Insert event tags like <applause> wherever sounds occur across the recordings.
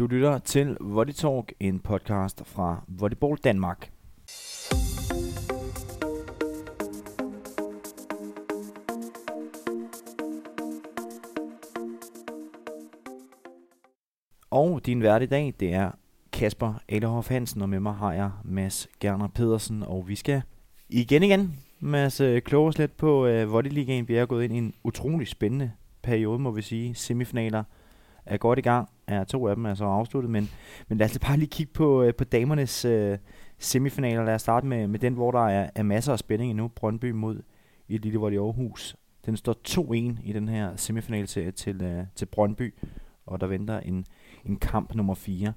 Du lytter til Volley Talk, en podcast fra Volleyball Danmark. Og din vært i dag, det er Kasper Alerhoff Hansen, og med mig har jeg Mads Gerner Pedersen, og vi skal igen igen, Mads, øh, kloge os lidt på øh, uh, Volleyligaen. Vi er gået ind i en utrolig spændende periode, må vi sige. Semifinaler er godt i gang. Ja, to af dem er så afsluttet, men, men lad os bare lige kigge på, øh, på damernes øh, semifinaler. Lad os starte med, med den, hvor der er, er masser af spænding endnu. Brøndby mod i Elite i Aarhus. Den står 2-1 i den her semifinalserie til, øh, til Brøndby, og der venter en, en kamp nummer 4.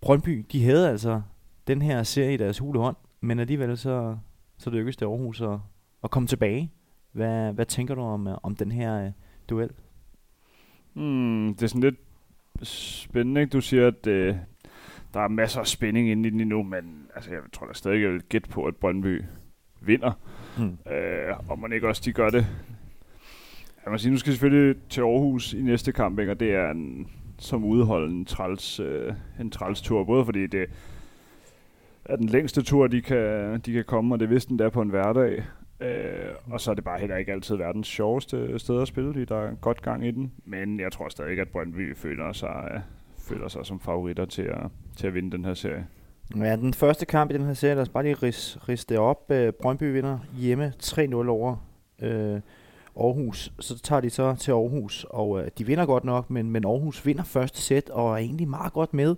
Brøndby, de havde altså den her serie i deres hule hånd, men alligevel så, så lykkedes det Aarhus at, at komme tilbage. Hvad, hvad tænker du om, øh, om den her øh, duel? Mm, det er sådan lidt spændende, ikke? Du siger, at øh, der er masser af spænding inde i den endnu, men altså, jeg tror da stadig, jeg vil gætte på, at Brøndby vinder. Hmm. Øh, og man ikke også de gør det. Jeg må sige, nu skal selvfølgelig til Aarhus i næste kamp, ikke? og det er en, som udhold en træls, øh, en træls tur, både fordi det er den længste tur, de kan, de kan komme, og det vidste den der på en hverdag. Øh, og så er det bare heller ikke altid verdens sjoveste sted at spille, fordi der er godt gang i den. Men jeg tror stadig ikke, at Brøndby føler sig, øh, føler sig som favoritter til at, til at vinde den her serie. Ja, den første kamp i den her serie, lad os bare lige ris, ris det op. Øh, Brøndby vinder hjemme 3-0 over øh, Aarhus. Så tager de så til Aarhus, og øh, de vinder godt nok, men, men Aarhus vinder første sæt og er egentlig meget godt med.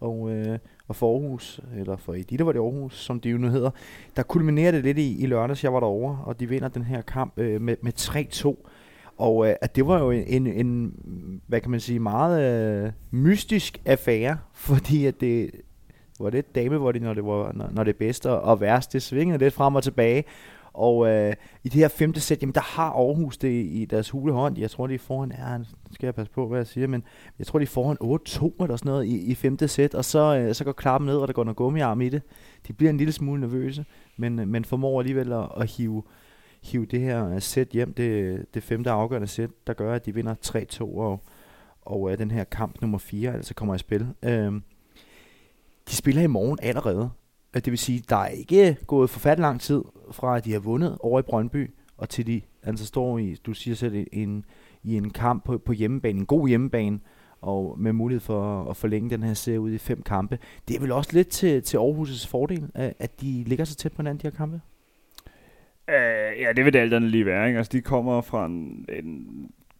Og, øh, og for Aarhus, eller for Edith var det Aarhus, som det jo nu hedder, der kulminerer det lidt i, i lørdags, jeg var derovre, og de vinder den her kamp øh, med, med 3-2. Og øh, at det var jo en, en, hvad kan man sige, meget øh, mystisk affære, <laughs> fordi at det var det dame, hvor det, når det var når, når det bedste og værste, det svingede lidt frem og tilbage. Og øh, i det her femte sæt, jamen der har Aarhus det i deres hule hånd. Jeg tror, de er foran, ja, skal jeg passe på, hvad jeg siger, men jeg tror, de er foran 8-2 eller sådan noget i, i femte sæt, og så, øh, så går klappen ned, og der går noget gummiarm i det. De bliver en lille smule nervøse, men, øh, men formår alligevel at, at hive, hive det her øh, sæt hjem, det, det femte afgørende sæt, der gør, at de vinder 3-2, og, og øh, den her kamp nummer 4 altså kommer i spil. Øh, de spiller i morgen allerede, det vil sige, der er ikke gået forfærdelig lang tid fra, at de har vundet over i Brøndby, og til de altså står i, du siger selv, en, i en kamp på, på hjemmebane, en god hjemmebane, og med mulighed for at forlænge den her serie ud i fem kampe. Det er vel også lidt til, til Aarhus' fordel, at de ligger så tæt på hinanden, de her kampe? Uh, ja, det vil det alt andet lige være. Ikke? Altså, de kommer fra en, en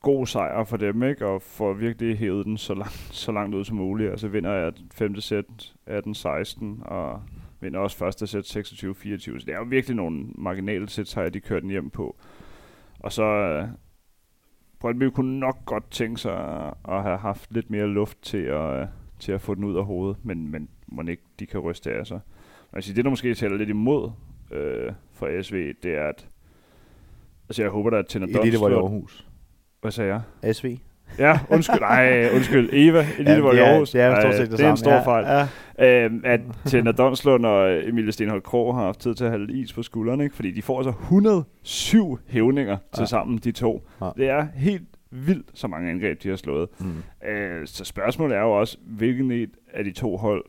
god sejr for dem, ikke? og får virkelig hævet den så langt, så langt ud som muligt. Og så vinder jeg femte sæt 18-16, og vinder også første sæt 26-24. Så det er jo virkelig nogle marginale sæt, de kørt den hjem på. Og så uh, Brøndby kunne nok godt tænke sig at have haft lidt mere luft til at, uh, til at få den ud af hovedet, men, men må ikke de kan ryste af sig. Altså, det, der måske taler lidt imod uh, for SV, det er, at altså, jeg håber, der er Tinder Elite det var i Aarhus. Hvad sagde jeg? SV. Ja, undskyld. Nej, undskyld. Eva, Elite ja, i Aarhus. Det er, det, det, det er en stor ja, fejl. Ja. Øhm, at Tjena Donslund og Emilie Stenhold Krog har haft tid til at have is på skuldrene, ikke? fordi de får altså 107 hævninger ja. til sammen, de to. Ja. Det er helt vildt, så mange angreb, de har slået. Mm. Øh, så spørgsmålet er jo også, hvilken et af de to hold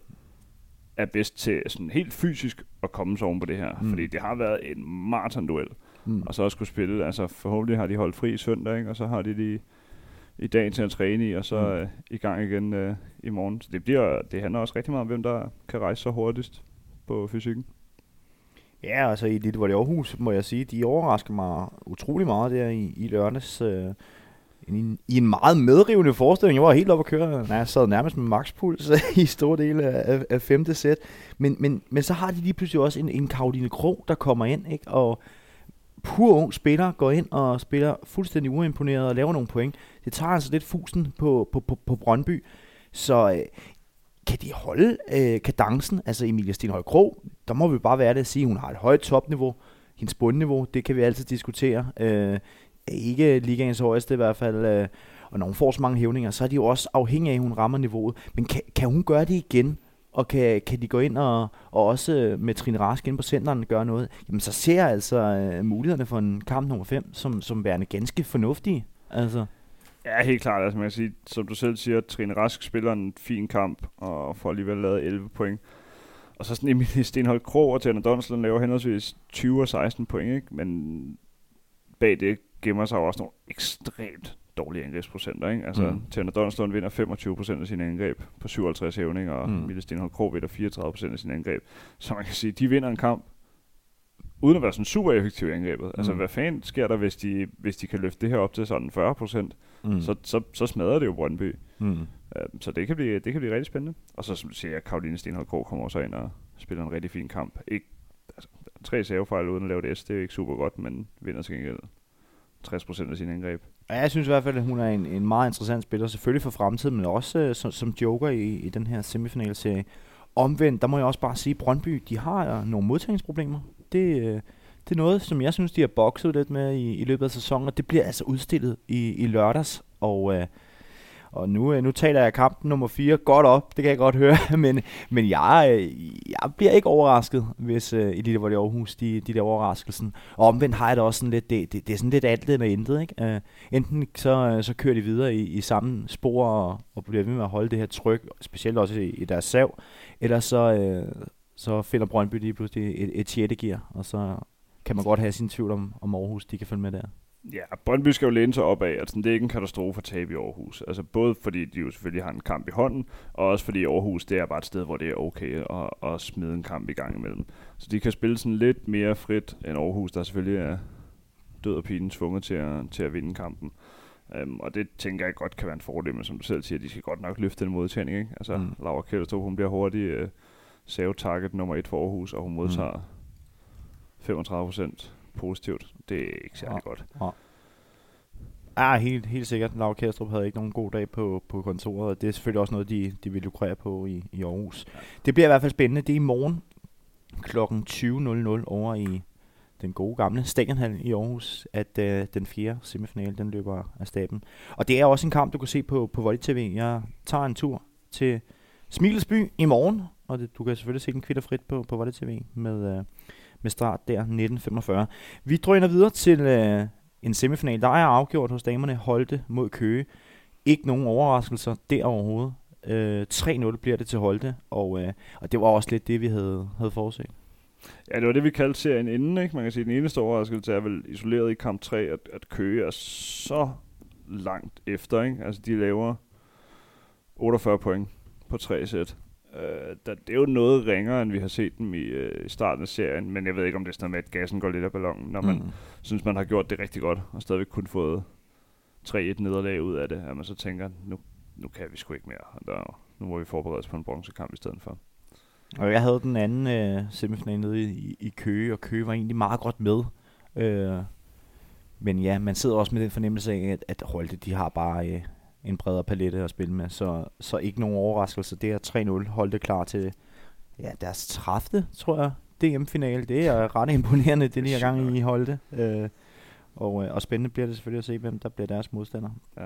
er bedst til sådan helt fysisk at komme sig oven på det her. Mm. Fordi det har været en maratonduel. Mm. Og så også skulle spille, altså forhåbentlig har de holdt fri i søndag, ikke? og så har de de i dag til at træne i, og så mm. øh, i gang igen øh, i morgen. Så det, bliver, det handler også rigtig meget om, hvem der kan rejse så hurtigst på fysikken. Ja, altså i det var det Aarhus, må jeg sige, de overrasker mig utrolig meget der i, i lørdags. Øh, i, I en meget medrivende forestilling. Jeg var helt oppe at køre. Nej, jeg sad nærmest med makspuls i store dele af, af femte sæt. Men, men, men så har de lige pludselig også en, en Karoline Krog, der kommer ind, ikke? og pur ung spiller går ind og spiller fuldstændig uimponeret og laver nogle point. Det tager altså lidt fusen på, på, på, på Brøndby. Så øh, kan de holde øh, kadencen? Altså Emilia Stenhøj Krog, der må vi bare være det at sige, at hun har et højt topniveau. Hendes bundniveau, det kan vi altid diskutere. Øh, ikke ligaens højeste i hvert fald. Øh, og når hun får så mange hævninger, så er de jo også afhængige af, at hun rammer niveauet. Men kan, kan hun gøre det igen? Og kan, kan de gå ind og, og også med Trine Rask ind på centeren gøre noget, jamen så ser jeg altså øh, mulighederne for en kamp nummer 5 som, som værende ganske fornuftige. Altså. Ja, helt klart. Altså, man kan sige, som du selv siger, Trine Rask spiller en fin kamp, og får alligevel lavet 11 point. Og så sådan Emilie Stenhold Krog og Tjerno Donslund laver henholdsvis 20 og 16 point, ikke? men bag det gemmer sig også nogle ekstremt dårlige angrebsprocenter. Ikke? Altså, mm. Tjerno Donsland vinder 25 procent af sine angreb på 57 hævning, og mm. Emilie Stenhold Krog vinder 34 procent af sine angreb. Så man kan sige, de vinder en kamp, uden at være sådan super effektiv i angrebet. Altså, mm. Hvad fanden sker der, hvis de, hvis de kan løfte det her op til sådan 40 procent? Mm. Så, så, så smadrer det jo Brøndby. Mm. Uh, så det kan, blive, det kan blive rigtig spændende. Og så som du siger, Karoline Stenhold Krog kommer også ind og spiller en rigtig fin kamp. Ikke, altså, tre savefejl uden at lave det S, det er ikke super godt, men vinder til gengæld 60% af sine angreb. Ja, jeg synes i hvert fald, at hun er en, en meget interessant spiller, selvfølgelig for fremtiden, men også uh, som, som joker i, i den her semifinalserie. Omvendt, der må jeg også bare sige, at Brøndby, de har uh, nogle modtagningsproblemer. Det, uh, det er noget, som jeg synes, de har bokset lidt med i, i løbet af sæsonen, og det bliver altså udstillet i, i lørdags. Og, uh, og nu, øh, nu taler jeg kampen nummer 4 godt op, det kan jeg godt høre, <laughs> men, men jeg, øh, jeg bliver ikke overrasket, hvis øh, uh, i Volley Aarhus, de, de der overraskelsen. Og omvendt har jeg det også sådan lidt, det, det, det er sådan lidt alt det med intet, ikke? Uh, enten så, så kører de videre i, i samme spor og, og bliver ved med at holde det her tryk, specielt også i, i deres sav, eller så, uh, så finder Brøndby lige pludselig et, et 6. gear, og så kan man godt have sin tvivl om, om Aarhus, de kan følge med der. Ja, Brøndby skal jo læne sig opad. Altså, det er ikke en katastrofe at tabe i Aarhus. Altså, både fordi de jo selvfølgelig har en kamp i hånden, og også fordi Aarhus, det er bare et sted, hvor det er okay at, at smide en kamp i gang imellem. Så de kan spille sådan lidt mere frit end Aarhus, der selvfølgelig er død og pinen tvunget til at, til at vinde kampen. Um, og det tænker jeg godt kan være en fordel, men som du selv siger, de skal godt nok løfte den modtagning. Ikke? Altså, mm. Laura Kjelstrup, hun bliver hurtigt uh, save target nummer et for Aarhus, og hun modtager mm. 35 procent positivt. Det er ikke særlig ja. godt. Ja. Ja, helt, helt sikkert. Laura Kærstrup havde ikke nogen god dag på, på kontoret, og det er selvfølgelig også noget, de, de vil lukrere på i, i Aarhus. Det bliver i hvert fald spændende. Det er i morgen kl. 20.00 over i den gode gamle Stadionhal i Aarhus, at øh, den fjerde semifinale, den løber af staben. Og det er også en kamp, du kan se på, på Volley TV. Jeg tager en tur til Smilesby i morgen, og det, du kan selvfølgelig se den kvitterfrit på, på Volley TV med, øh, med start der 1945. Vi drøner videre til øh, en semifinal. Der er afgjort hos damerne Holte mod Køge. Ikke nogen overraskelser der overhovedet. Øh, 3-0 bliver det til Holte, og, øh, og det var også lidt det, vi havde, havde forudset. Ja, det var det, vi kaldte serien inden. Ikke? Man kan sige, at den eneste overraskelse er vel isoleret i kamp 3, at, at Køge er så langt efter. Ikke? Altså, de laver 48 point på tre sæt. Øh, der, det er jo noget ringere, end vi har set dem i øh, starten af serien, men jeg ved ikke, om det er sådan med, at gassen går lidt af ballonen, når man mm. synes, man har gjort det rigtig godt, og stadigvæk kun fået 3-1 nederlag ud af det, at man så tænker, nu, nu kan vi sgu ikke mere, og der, nu må vi forberede os på en bronzekamp i stedet for. Og jeg havde den anden øh, semifinal nede i, i Køge, og Køge var egentlig meget godt med. Øh, men ja, man sidder også med den fornemmelse af, at, at Holte, de har bare øh, en bredere palette at spille med, så, så ikke nogen overraskelse. Det er 3-0, holdt det klar til ja, deres 30. tror jeg, DM-finale. Det er ret imponerende, det de her gang i Holte. Øh, og, øh, og spændende bliver det selvfølgelig at se, hvem der bliver deres modstander. Ja.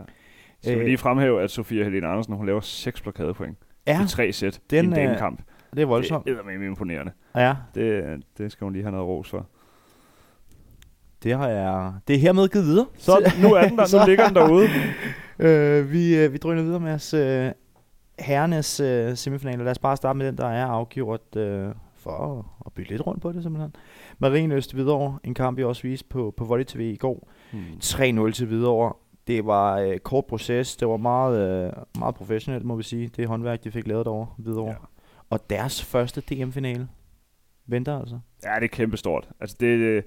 Så vi lige fremhæve, at Sofia Helene Andersen, hun laver seks blokadepoint ja, i tre sæt i en damekamp. Det er voldsomt. Det er imponerende. Ja. Det, det skal hun lige have noget ros for. Det har jeg... Det er hermed givet videre. Så nu er den der, nu <laughs> ligger den derude. <laughs> øh, vi, øh, vi drøner videre med os øh, herrenes øh, semifinaler. Lad os bare starte med den, der er afgjort øh, for at, at bytte lidt rundt på det simpelthen. Marien Øst Hvidovre, en kamp vi også viste på, på Volley TV i går. Hmm. 3-0 til Hvidovre. Det var øh, kort proces, det var meget, øh, meget professionelt, må vi sige. Det håndværk, de fik lavet over Hvidovre. Ja. Og deres første DM-finale venter altså. Ja, det er kæmpestort. Altså det, øh,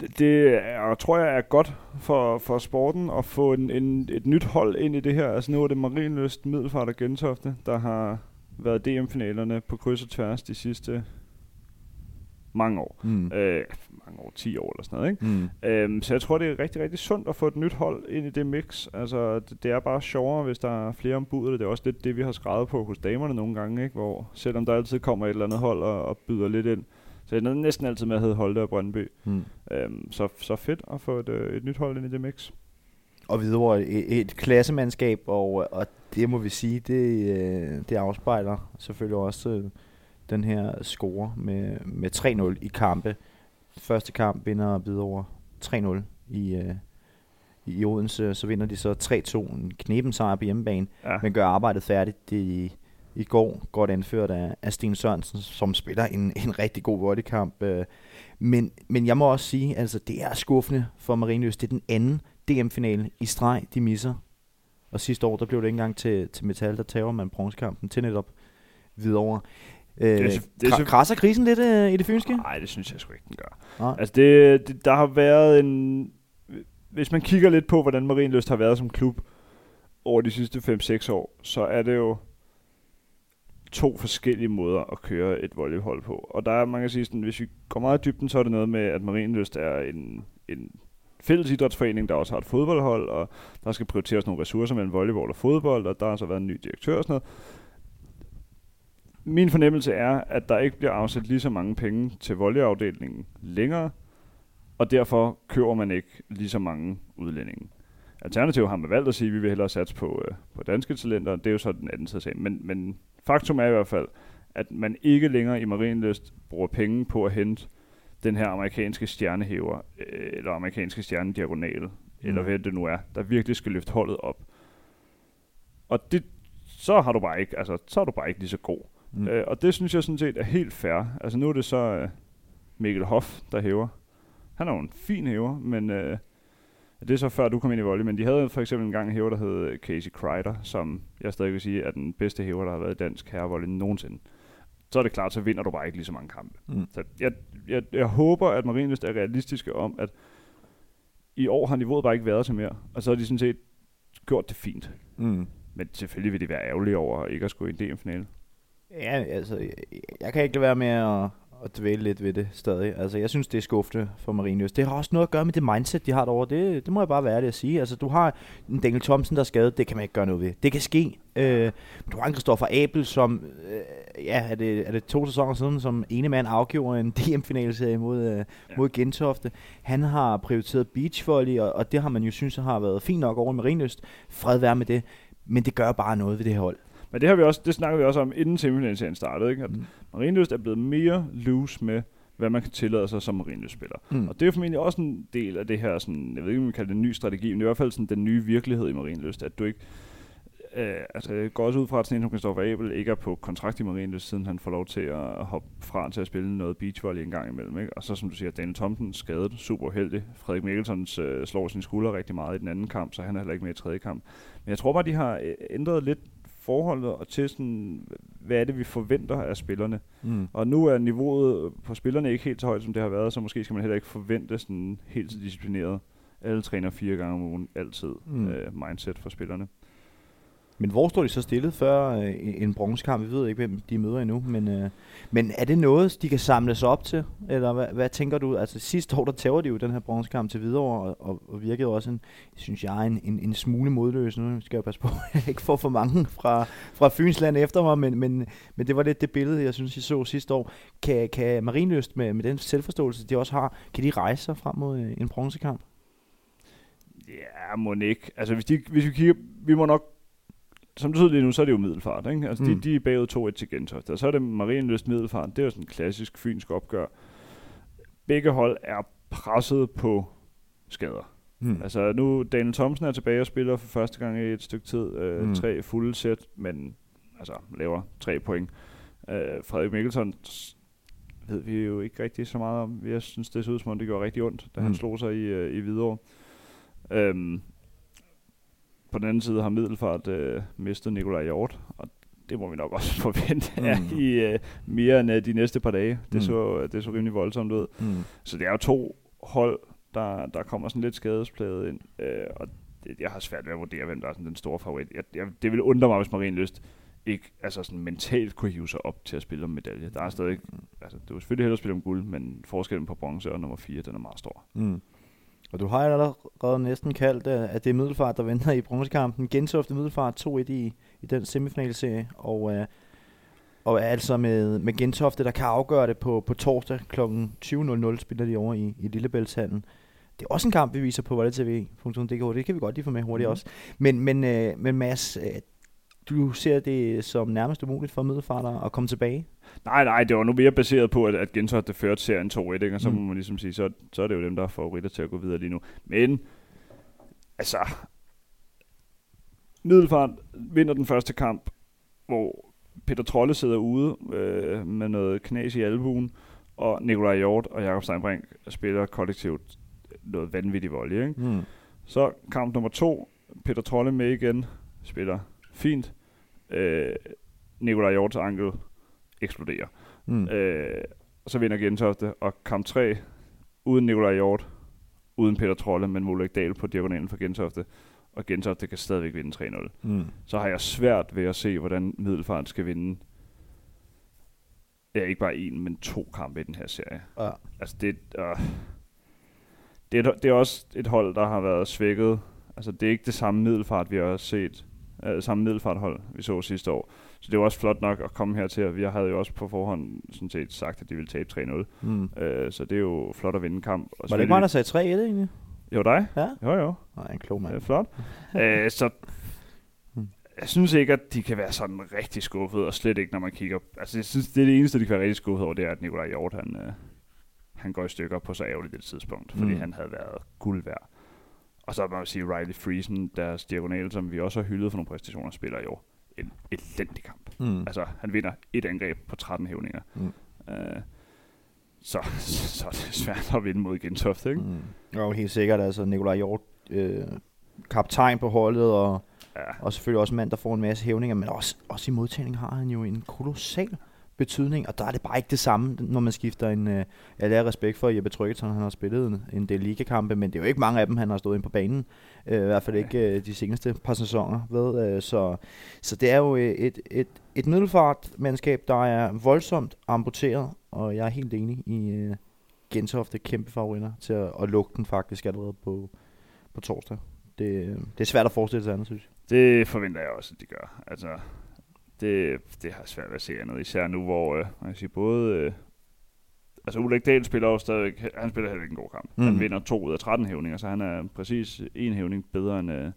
det er, tror jeg er godt for, for sporten at få en, en, et nyt hold ind i det her. Altså nu er det Marienløst, Middelfart og Gentofte, der har været DM-finalerne på kryds og tværs de sidste mange år. Mm. Øh, mange år, 10 år eller sådan noget. Ikke? Mm. Øhm, så jeg tror, det er rigtig, rigtig sundt at få et nyt hold ind i det mix. Altså, det, det er bare sjovere, hvis der er flere ombud. Det er også lidt det, vi har skrevet på hos damerne nogle gange, ikke? hvor selvom der altid kommer et eller andet hold og, og byder lidt ind, så jeg er næsten altid med at hedde Holte og Brøndby. Mm. Øhm, så, så fedt at få et, øh, et nyt hold ind i det mix. Og videre et, et klassemandskab, og, og det må vi sige, det, øh, det afspejler selvfølgelig også øh, den her score med, med 3-0 i kampe. Første kamp vinder Hvidovre 3-0 i, i Odense, så vinder de så 3-2, en knepen sejr på hjemmebane, Ja. men gør arbejdet færdigt i, i går, godt anført af, af Sten Sørensen, som spiller en, en rigtig god volleykamp. Øh, men, men jeg må også sige, altså det er skuffende for Marienløs. Det er den anden DM-finale i streg, de misser. Og sidste år, der blev det ikke engang til, til Metal, der tager man bronzekampen til netop videre. Øh, Det er det er krasser krisen lidt øh, i det fynske? Nej, det synes jeg sgu ikke, den gør. Nej. Altså, det, det, der har været en... Hvis man kigger lidt på, hvordan Marienlyst har været som klub over de sidste 5-6 år, så er det jo to forskellige måder at køre et volleyhold på. Og der er, man kan sige sådan, hvis vi går meget i dybden, så er det noget med, at Marienlyst er en, en fælles idrætsforening, der også har et fodboldhold, og der skal prioriteres nogle ressourcer mellem volleyball og fodbold, og der har så været en ny direktør og sådan noget. Min fornemmelse er, at der ikke bliver afsat lige så mange penge til volleyafdelingen længere, og derfor køber man ikke lige så mange udlændinge. Alternativt har man valgt at sige, at vi vil hellere satse på, øh, på danske talenter. Det er jo så den anden side af sagen. Men, men faktum er i hvert fald, at man ikke længere i Marienlyst bruger penge på at hente den her amerikanske stjernehæver, øh, eller amerikanske stjernediagonale, mm. eller hvad det nu er, der virkelig skal løfte holdet op. Og det, så har du bare ikke, altså, så er du bare ikke lige så god. Mm. Øh, og det synes jeg sådan set er helt fair. Altså nu er det så øh, Mikkel Hoff, der hæver. Han er jo en fin hæver, men øh, det er så før du kom ind i volley, men de havde for eksempel en gang en hæver, der hed Casey Kreider, som jeg stadig vil sige er den bedste hæver, der har været i dansk herrevolley nogensinde. Så er det klart, så vinder du bare ikke lige så mange kampe. Mm. Så jeg, jeg, jeg håber, at Marienlyst er realistiske om, at i år har niveauet bare ikke været til mere, og så har de sådan set gjort det fint. Mm. Men selvfølgelig vil de være ærgerlige over ikke at skulle i en DM-finale. Ja, altså, jeg, jeg kan ikke lade være med at, at dvæle lidt ved det stadig. Altså, jeg synes, det er skuffende for Marienløs. Det har også noget at gøre med det mindset, de har derovre. Det, det må jeg bare være det at sige. Altså, du har en Daniel Thomsen, der er skadet. Det kan man ikke gøre noget ved. Det kan ske. Øh, du har en Christoffer Abel, som, øh, ja, er det, er det to sæsoner siden, som ene mand afgjorde en <laughs> DM-finalserie mod, øh, mod Gentofte. Han har prioriteret beachvolley, og, og det har man jo synes har været fint nok over i. Fred være med det. Men det gør bare noget ved det her hold. Men det har vi også, det snakker vi også om inden semifinalserien startede, ikke? At Mm. Marienlyst er blevet mere loose med, hvad man kan tillade sig som Marienlyst-spiller. Mm. Og det er formentlig også en del af det her, sådan, jeg ved ikke, om man kalder det en ny strategi, men det er i hvert fald sådan den nye virkelighed i Marienlyst, at du ikke, øh, altså jeg går også ud fra, at sådan en som Christoffer Abel ikke er på kontrakt i Marienlyst, siden han får lov til at hoppe fra til at spille noget beachvolley en gang imellem, ikke? Og så som du siger, Daniel Thomsen skadet, super uheldig. Frederik Mikkelsons øh, slår sin skulder rigtig meget i den anden kamp, så han er heller ikke med i tredje kamp. Men jeg tror bare, de har øh, ændret lidt forholdet og til sådan, hvad er det, vi forventer af spillerne. Mm. Og nu er niveauet på spillerne ikke helt så højt, som det har været, så måske skal man heller ikke forvente sådan helt så disciplineret. Alle træner fire gange om ugen, altid Mm. øh, mindset for spillerne. Men hvor står de så stillet før øh, en bronzekamp? Vi ved ikke, hvem de møder endnu. Men, øh, men er det noget, de kan samles op til? Eller hvad, hvad tænker du? Altså sidste år, der tager de jo den her bronzekamp til videre og, og, og virkede også, en, synes jeg, en, en, en smule modløs. Nu skal jeg passe på, <laughs> at jeg ikke får for mange fra, fra Fynsland efter mig, men, men, men det var lidt det billede, jeg synes, jeg så sidste år. Kan, kan Marinløst med, med den selvforståelse, de også har, kan de rejse sig frem mod øh, en bronzekamp? Ja, må ikke. Altså hvis, de, hvis vi kigger, vi må nok, som du sidder lige nu, så er det jo middelfart, ikke? Altså Mm. mm. de, de er bagud 2-1 til Gentofte, og så er det Marienlyst middelfart, det er jo sådan en klassisk fynsk opgør. Begge hold er presset på skader. Hmm. Altså nu, Daniel Thomsen er tilbage og spiller for første gang i et stykke tid. Øh, Mm. mm. Tre fulde sæt, men altså laver tre point. Øh, Frederik Mikkelsen ved vi jo ikke rigtig så meget om. Jeg synes, det så ud som om, det gjorde rigtig ondt, da mm. Mm. han slog sig i, øh, i Hvidovre. Øhm, på den anden side har Middelfart øh, mistet Nikolaj Hjort, og det må vi nok også <laughs> forvente Mm. mm. i øh, mere end øh, de næste par dage. Det, Mm. så, det så rimelig voldsomt ud. Hmm. Så det er jo to hold, der, der kommer sådan lidt skadespladet ind, øh, og det, jeg har svært ved at vurdere, hvem der er sådan den store favorit. Jeg, jeg, det ville undre mig, hvis Marienlyst ikke altså sådan mentalt kunne hive sig op til at spille om medalje. Der er stadig, altså det er selvfølgelig hellere at spille om guld, men forskellen på bronze og nummer 4, den er meget stor. Mm. Og du har allerede næsten kaldt, øh, at det er Middelfart, der venter i bronzekampen. Gentofte Middelfart 2-1 i, i den semifinalserie, og, øh, og er altså med, med Gentofte, der kan afgøre det på, på torsdag kl. 20.00, spiller de over i, i Lillebæltshallen. Det er også en kamp, vi viser på voldetv.dk, det kan vi godt lige få med hurtigt Mhm. også. Men, men, øh, men Mads, øh, du ser det som nærmest umuligt for Middelfart at komme tilbage? Nej, nej, det var nu mere baseret på, at, at Gentofte førte serien 2-1, ikke? og så Mm. må man ligesom sige, så, så er det jo dem, der er favoritter til at gå videre lige nu. Men altså, Middelfart vinder den første kamp, hvor Peter Trolle sidder ude øh, med noget knas i albuen, og Nikolaj Hjort og Jakob Steinbrink spiller kollektivt noget vanvittigt vold, ikke? Mm. Så kamp nummer to, Peter Trolle med igen, spiller fint. Øh, Nikolaj Hjorts ankel eksploderer. Mm. Øh, så vinder Gentofte, og kamp 3, uden Nikolaj Hjort, uden Peter Trolle, men Mulrik Dahl på diagonalen for Gentofte, og Gentofte kan stadigvæk vinde 3-0. Mm. Så har jeg svært ved at se, hvordan Middelfart skal vinde ja, ikke bare en, men to kampe i den her serie. Ja. Altså det, øh, det, er, det er også et hold, der har været svækket. Altså det er ikke det samme middelfart, vi har set. Øh, samme middelfarthold, vi så sidste år. Så det var også flot nok at komme hertil. Vi havde jo også på forhånd sådan set sagt, at de ville tabe 3-0. Mm. Øh, så det er jo flot at vinde en kamp. Og Var det ikke mig, der sagde 3-1 egentlig? Jo, dig? Ja. Jo, jo. Nej, en klog Det er mand. flot. <laughs> øh, så Hmm. jeg synes ikke, at de kan være sådan rigtig skuffet, og slet ikke, når man kigger... Altså, jeg synes, det er det eneste, de kan være rigtig skuffet over, det er, at Nikolaj Hjort, han, øh, han går i stykker på så ærgerligt et tidspunkt, fordi Mm. mm. han havde været guld værd. Og så må man sige, Riley Friesen, deres diagonal, som vi også har hyldet for nogle præstationer, spiller jo en elendig kamp. Mm. Altså, han vinder et angreb på 13 hævninger. Mm. Øh, så, så er det svært at vinde mod Gentofte, ikke? Mm. Jo, helt sikkert. Altså, Nikolaj Hjort, øh, kaptajn på holdet, og, Ja. og selvfølgelig også en mand, der får en masse hævninger, men også, også i modtagning har han jo en kolossal betydning, og der er det bare ikke det samme, når man skifter en... Øh, jeg lærer respekt for Jeppe Tryggeton, han har spillet en, en del ligakampe, men det er jo ikke mange af dem, han har stået ind på banen. Øh, I hvert fald ikke øh, de seneste par sæsoner. Ved, øh, så, så det er jo øh, et, et, et middelfartmandskab, der er voldsomt amputeret, og jeg er helt enig i øh, Gentofte kæmpe favoritter til at, at lukke den faktisk allerede på, på torsdag. Det, det er svært at forestille sig andet, synes jeg. Det forventer jeg også, at de gør. Altså, det, det har svært ved at se andet, især nu, hvor øh, man kan sige, både... Øh, altså, Ulrik Dahl spiller jo stadigvæk... Han spiller heller ikke en god kamp. Mm. Han vinder to ud af 13 hævninger, så han er præcis en hævning bedre end, øh,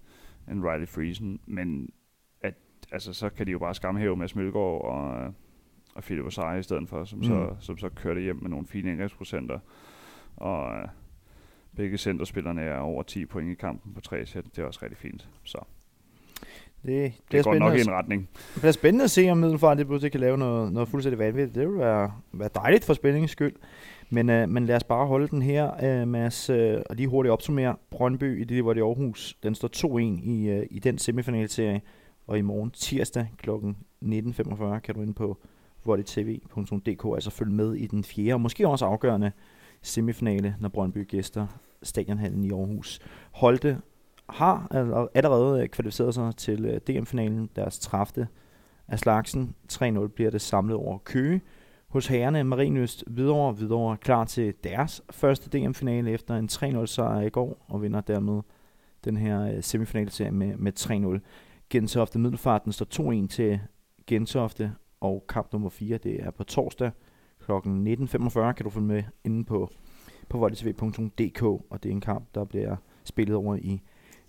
end Riley Friesen. Men at, altså, så kan de jo bare skamhæve med Smølgaard og, og Philip Osai i stedet for, som, mm. så, som så kører det hjem med nogle fine angrebsprocenter. Og øh, begge centerspillerne er over 10 point i kampen på tre sæt. Det er også rigtig fint. Så Det, det, det går nok i en retning. det bliver spændende at se, om Middelfart det pludselig kan lave noget, noget fuldstændig vanvittigt. Det vil være, være dejligt for spændingens skyld. Men, øh, men lad os bare holde den her, øh, Mads, øh, og lige hurtigt opsummere. Brøndby i det, hvor det er Aarhus, den står 2-1 i, øh, i den semifinalserie. Og i morgen tirsdag kl. 19.45 kan du ind på volleytv.dk altså følge med i den fjerde og måske også afgørende semifinale, når Brøndby gæster Stadionhallen i Aarhus. Holte har altså, allerede øh, kvalificeret sig til øh, DM-finalen, deres 30. af slagsen. 3-0 bliver det samlet over Køge. Hos herrerne Marinøst videre videre klar til deres første DM-finale efter en 3-0 sejr i går, og vinder dermed den her øh, semifinalserie med, med 3-0. Gentofte Middelfarten står 2-1 til Gentofte, og kamp nummer 4, det er på torsdag kl. 19.45, kan du følge med inde på, på volleytv.dk, og det er en kamp, der bliver spillet over i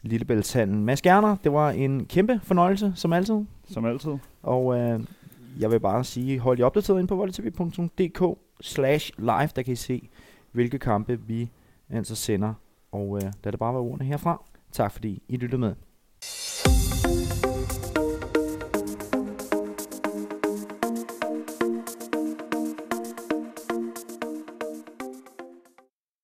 Lillebæltshallen. Mads Gerner, det var en kæmpe fornøjelse, som altid. Som altid. Og øh, jeg vil bare sige, hold jer opdateret ind på volleytv.dk slash live, der kan I se, hvilke kampe vi altså sender. Og øh, lad det bare være ordene herfra. Tak fordi I lyttede med.